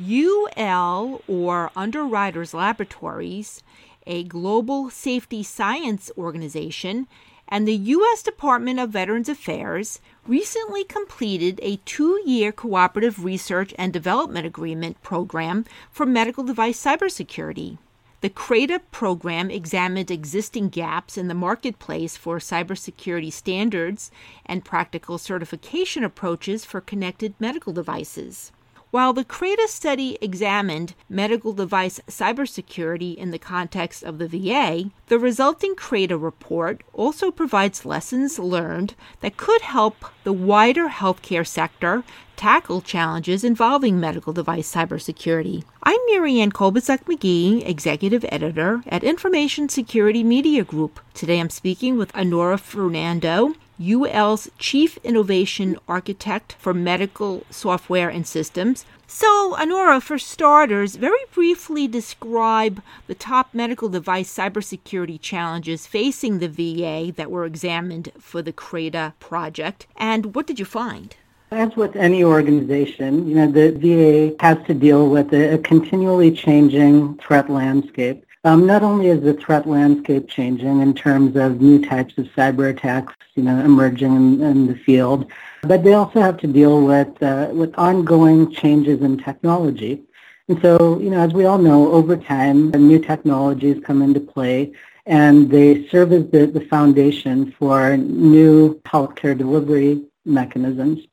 UL, or Underwriters Laboratories, a global safety science organization, and the U.S. Department of Veterans Affairs recently completed a two year cooperative research and development agreement program for medical device cybersecurity. The CRADA program examined existing gaps in the marketplace for cybersecurity standards and practical certification approaches for connected medical devices. While the CRADA study examined medical device cybersecurity in the context of the VA, the resulting CRADA report also provides lessons learned that could help the wider healthcare sector tackle challenges involving medical device cybersecurity. I'm Marianne Kolbasuk McGee, Executive Editor at Information Security Media Group. Today I'm speaking with Anura Fernando, UL's Chief Innovation Architect for Medical Software and Systems. So, Anura, for starters, very briefly describe the top medical device cybersecurity challenges facing the VA that were examined for the CRADA project, and what did you find? As with any organization, you know, the VA has to deal with a, a continually changing threat landscape. Um, not only is the threat landscape changing in terms of new types of cyber attacks, you know, emerging in, in the field, but they also have to deal with uh, with ongoing changes in technology. And so, you know, as we all know, over time, new technologies come into play, and they serve as the, the foundation for new healthcare delivery mechanisms.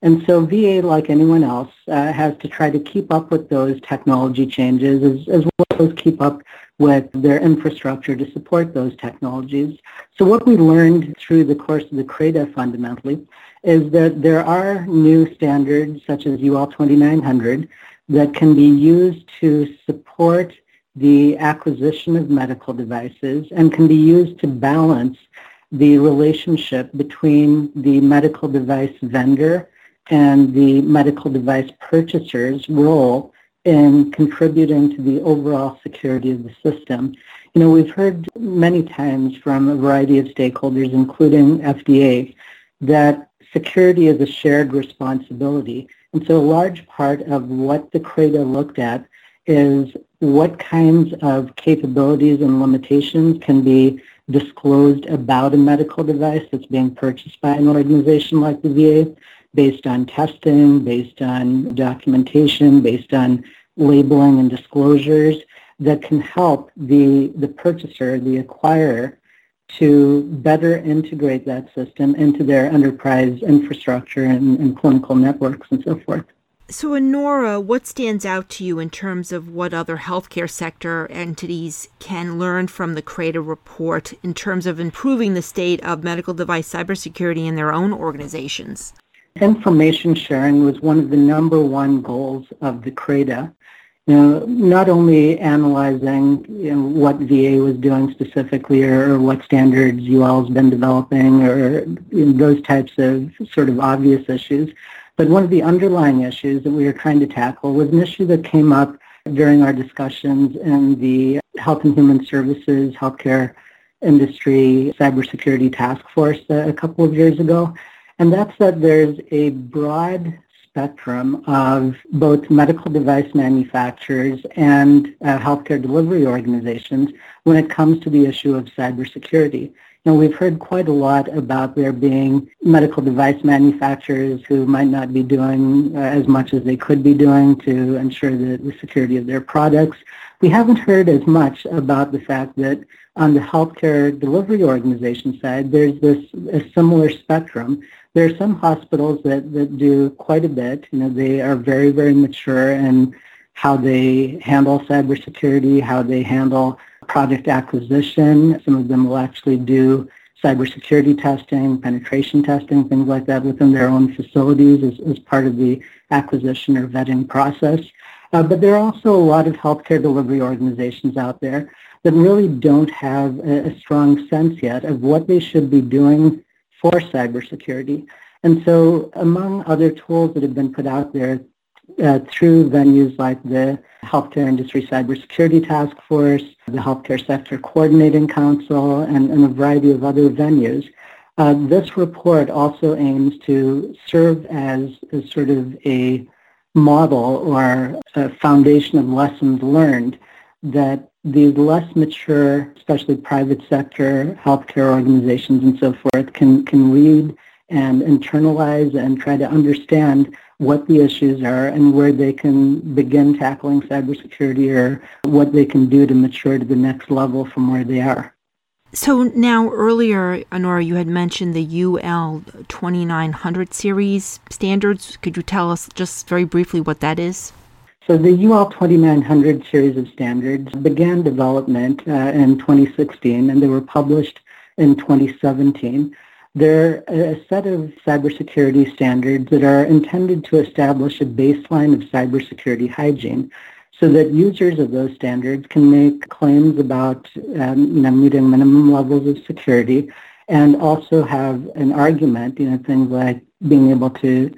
And so VA, like anyone else, uh, has to try to keep up with those technology changes as, as well as keep up with their infrastructure to support those technologies. So what we learned through the course of the CRADA fundamentally is that there are new standards such as UL 2900 that can be used to support the acquisition of medical devices and can be used to balance the relationship between the medical device vendor and the medical device purchaser's role in contributing to the overall security of the system. You know, we've heard many times from a variety of stakeholders, including FDA, that security is a shared responsibility. And so a large part of what the CRADA looked at is what kinds of capabilities and limitations can be disclosed about a medical device that's being purchased by an organization like the VA based on testing, based on documentation, based on labeling and disclosures that can help the, the purchaser, the acquirer, to better integrate that system into their enterprise infrastructure and, and clinical networks and so forth. So, Anura, what stands out to you in terms of what other healthcare sector entities can learn from the CRADA report in terms of improving the state of medical device cybersecurity in their own organizations? Information sharing was one of the number one goals of the CRADA. You know, not only analyzing you know, what VA was doing specifically or what standards UL has been developing or you know, those types of sort of obvious issues, but one of the underlying issues that we were trying to tackle was an issue that came up during our discussions in the Health and Human Services Healthcare Industry Cybersecurity Task Force a couple of years ago and that there's a broad spectrum of both medical device manufacturers and uh, healthcare delivery organizations when it comes to the issue of cybersecurity. We've heard quite a lot about there being medical device manufacturers who might not be doing uh, as much as they could be doing to ensure the, the security of their products. We haven't heard as much about the fact that on the healthcare delivery organization side, there's this a similar spectrum there are some hospitals that, that do quite a bit. You know, they are very, very mature in how they handle cybersecurity, how they handle product acquisition. Some of them will actually do cybersecurity testing, penetration testing, things like that within their own facilities as, as part of the acquisition or vetting process. Uh, but there are also a lot of healthcare delivery organizations out there that really don't have a, a strong sense yet of what they should be doing for cybersecurity. And so among other tools that have been put out there uh, through venues like the Healthcare Industry Cybersecurity Task Force, the Healthcare Sector Coordinating Council, and, and a variety of other venues, uh, this report also aims to serve as, as sort of a model or a foundation of lessons learned that these less mature, especially private sector healthcare organizations and so forth, can, can read and internalize and try to understand what the issues are and where they can begin tackling cybersecurity or what they can do to mature to the next level from where they are. So now earlier, Anura, you had mentioned the UL 2900 series standards. Could you tell us just very briefly what that is? So the UL 2900 series of standards began development uh, in 2016 and they were published in 2017. They're a set of cybersecurity standards that are intended to establish a baseline of cybersecurity hygiene so that users of those standards can make claims about um, you know, meeting minimum levels of security and also have an argument, you know, things like being able to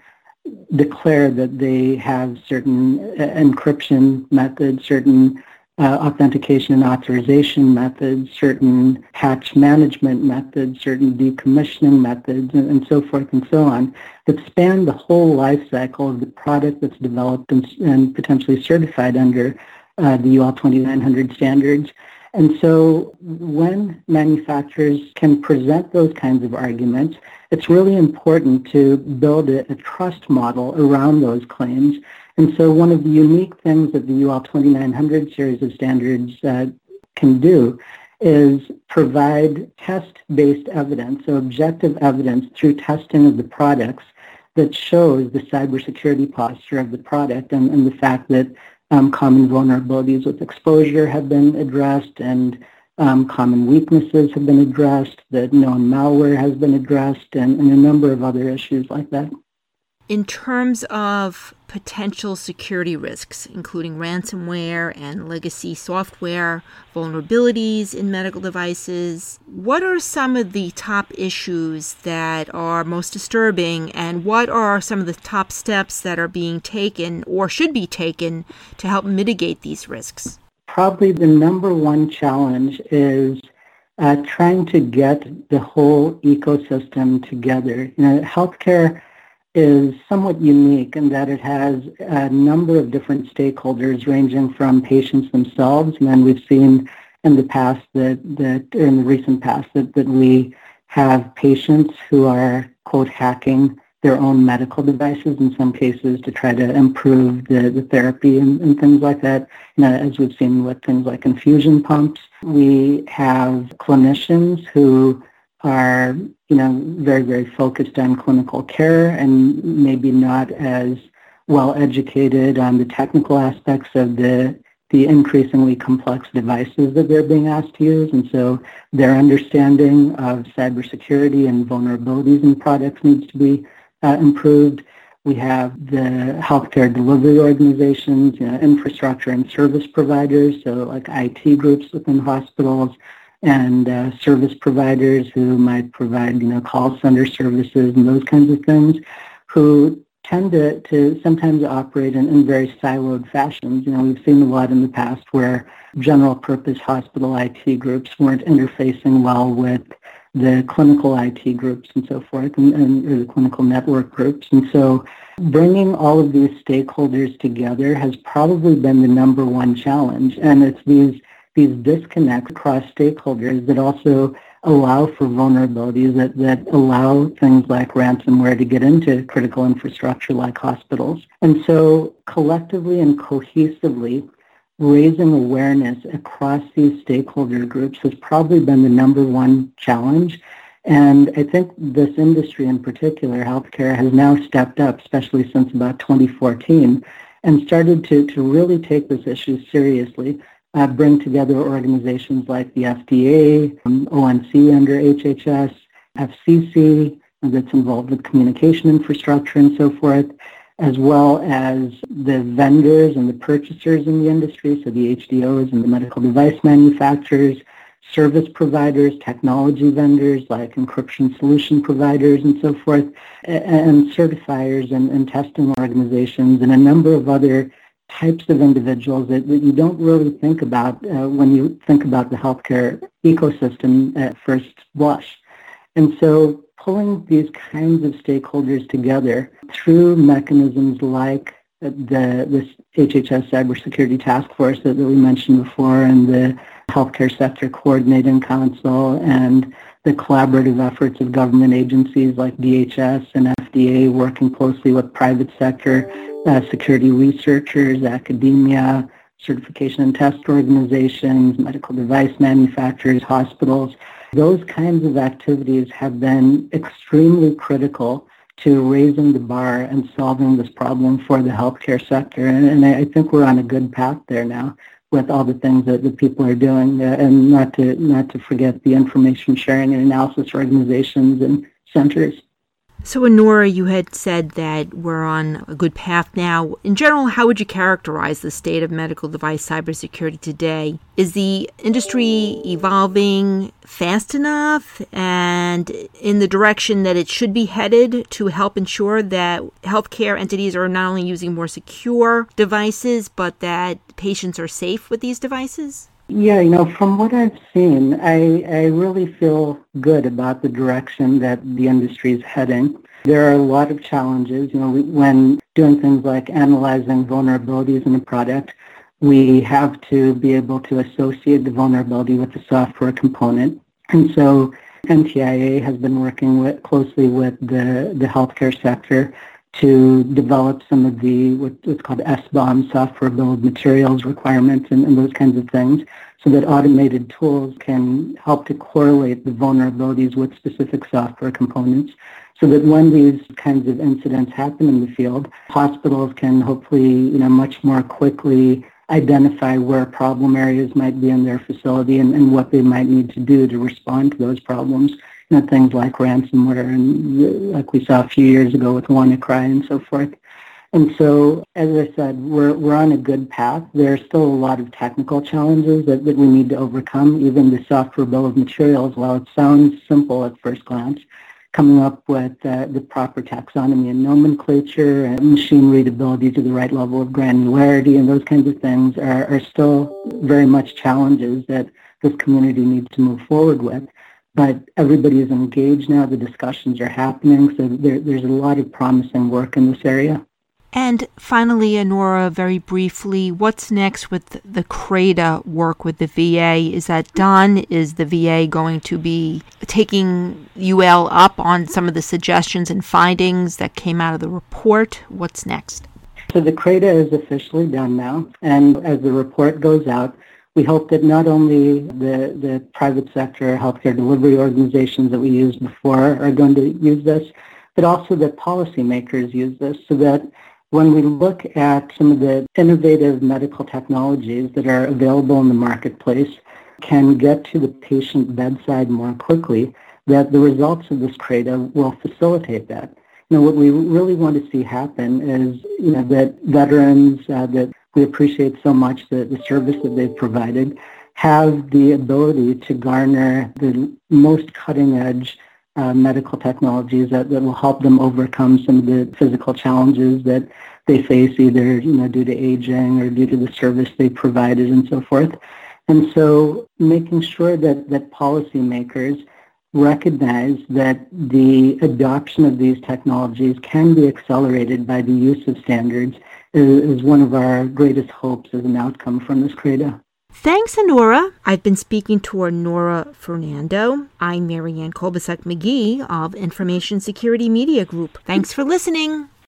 declare that they have certain uh, encryption methods, certain uh, authentication and authorization methods, certain patch management methods, certain decommissioning methods, and, and, so forth and so on, that span the whole life cycle of the product that's developed and, and potentially certified under uh, the UL 2900 standards. And so when manufacturers can present those kinds of arguments, it's really important to build a, a trust model around those claims and so one of the unique things that the UL 2900 series of standards uh, can do is provide test-based evidence, so objective evidence through testing of the products that shows the cybersecurity posture of the product and, and the fact that um, common vulnerabilities with exposure have been addressed and um, common weaknesses have been addressed, that known malware has been addressed, and, and a number of other issues like that. In terms of potential security risks, including ransomware and legacy software, vulnerabilities in medical devices. What are some of the top issues that are most disturbing, and what are some of the top steps that are being taken or should be taken to help mitigate these risks? Probably the number one challenge is uh, trying to get the whole ecosystem together. You know, healthcare is somewhat unique in that it has a number of different stakeholders ranging from patients themselves, and then we've seen in the past that, that in the recent past that, that we have patients who are, quote, hacking their own medical devices in some cases to try to improve the, the therapy and, and things like that, as we've seen with things like infusion pumps. We have clinicians who are, you know, very, very focused on clinical care and maybe not as well educated on the technical aspects of the the increasingly complex devices that they're being asked to use. And so their understanding of cybersecurity and vulnerabilities in products needs to be uh, improved. We have the healthcare delivery organizations, you know, infrastructure and service providers, so like IT groups within hospitals, and uh, service providers who might provide, you know, call center services and those kinds of things, who tend to, to sometimes operate in, in very siloed fashions. You know, we've seen a lot in the past where general purpose hospital IT groups weren't interfacing well with the clinical IT groups and so forth, and, and or the clinical network groups. And so bringing all of these stakeholders together has probably been the number one challenge. And it's these these disconnects across stakeholders that also allow for vulnerabilities that, that allow things like ransomware to get into critical infrastructure like hospitals. And so collectively and cohesively, raising awareness across these stakeholder groups has probably been the number one challenge. And I think this industry in particular, healthcare, has now stepped up, especially since about 2014, and started to, to really take this issue seriously uh, bring together organizations like the FDA, um, ONC under HHS, FCC that's involved with communication infrastructure and so forth, as well as the vendors and the purchasers in the industry, so the HDOs and the medical device manufacturers, service providers, technology vendors like encryption solution providers and so forth, and certifiers and, and testing organizations and a number of other types of individuals that, that you don't really think about uh, when you think about the healthcare ecosystem at first blush. And so pulling these kinds of stakeholders together through mechanisms like the, the HHS Cybersecurity Task Force that, that we mentioned before and the Healthcare Sector Coordinating Council and the collaborative efforts of government agencies like DHS and FDA working closely with private sector uh, security researchers, academia, certification and test organizations, medical device manufacturers, hospitals. Those kinds of activities have been extremely critical to raising the bar and solving this problem for the healthcare sector. And, and I think we're on a good path there now with all the things that the people are doing, uh, and not to not to forget the information sharing and analysis organizations and centers. So, Anura, you had said that we're on a good path now. In general, how would you characterize the state of medical device cybersecurity today? Is the industry evolving fast enough and in the direction that it should be headed to help ensure that healthcare entities are not only using more secure devices, but that patients are safe with these devices? Yeah, you know, from what I've seen, I, I really feel good about the direction that the industry is heading. There are a lot of challenges. You know, when doing things like analyzing vulnerabilities in a product, we have to be able to associate the vulnerability with the software component. And so NTIA has been working with, closely with the, the healthcare sector to develop some of the what's called SBOM, software build materials requirements and, and, those kinds of things, so that automated tools can help to correlate the vulnerabilities with specific software components, so that when these kinds of incidents happen in the field, hospitals can hopefully, you know, much more quickly identify where problem areas might be in their facility and, and what they might need to do to respond to those problems know, things like ransomware and like we saw a few years ago with WannaCry and so forth. And so, as I said, we're, we're on a good path. There are still a lot of technical challenges that, that we need to overcome. Even the software bill of materials, while it sounds simple at first glance, coming up with uh, the proper taxonomy and nomenclature and machine readability to the right level of granularity and those kinds of things are, are still very much challenges that this community needs to move forward with but everybody is engaged now. The discussions are happening, so there, there's a lot of promising work in this area. And finally, Anura, very briefly, what's next with the CRADA work with the VA? Is that done? Is the VA going to be taking UL up on some of the suggestions and findings that came out of the report? What's next? So the CRADA is officially done now, and as the report goes out, we hope that not only the, the private sector healthcare delivery organizations that we used before are going to use this, but also that policymakers use this so that when we look at some of the innovative medical technologies that are available in the marketplace can get to the patient bedside more quickly, that the results of this CRADA will facilitate that. You know, what we really want to see happen is, you know, that veterans, uh, that we appreciate so much the, the service that they've provided, have the ability to garner the most cutting edge uh, medical technologies that, that will help them overcome some of the physical challenges that they face either you know due to aging or due to the service they provided and so forth. And so making sure that, that policymakers recognize that the adoption of these technologies can be accelerated by the use of standards is, one of our greatest hopes as an outcome from this CRADA. Thanks, Anura. I've been speaking to Anura Fernando. I'm Marianne Kolbasuk McGee of Information Security Media Group. Thanks for listening.